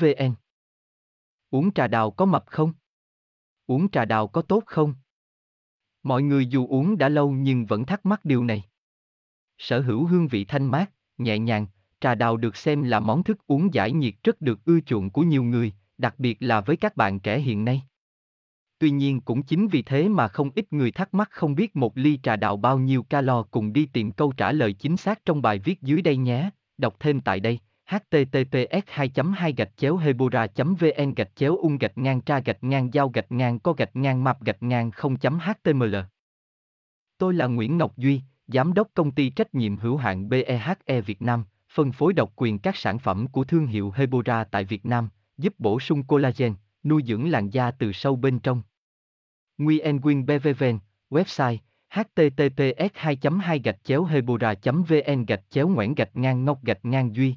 vn uống trà đào có mập không uống trà đào có tốt không mọi người dù uống đã lâu nhưng vẫn thắc mắc điều này sở hữu hương vị thanh mát nhẹ nhàng trà đào được xem là món thức uống giải nhiệt rất được ưa chuộng của nhiều người, đặc biệt là với các bạn trẻ hiện nay. Tuy nhiên cũng chính vì thế mà không ít người thắc mắc không biết một ly trà đào bao nhiêu calo cùng đi tìm câu trả lời chính xác trong bài viết dưới đây nhé. Đọc thêm tại đây https 2 2 gạch chéo hebora vn gạch chéo ung gạch ngang tra gạch ngang giao gạch ngang co gạch ngang map gạch ngang 0 html Tôi là Nguyễn Ngọc Duy, Giám đốc công ty trách nhiệm hữu hạn BEHE Việt Nam, phân phối độc quyền các sản phẩm của thương hiệu Hebora tại Việt Nam, giúp bổ sung collagen, nuôi dưỡng làn da từ sâu bên trong. Nguyen Quyên BVVN, website https 2 2 gạch chéo hebora vn gạch chéo ngoãn gạch ngang ngọc gạch ngang duy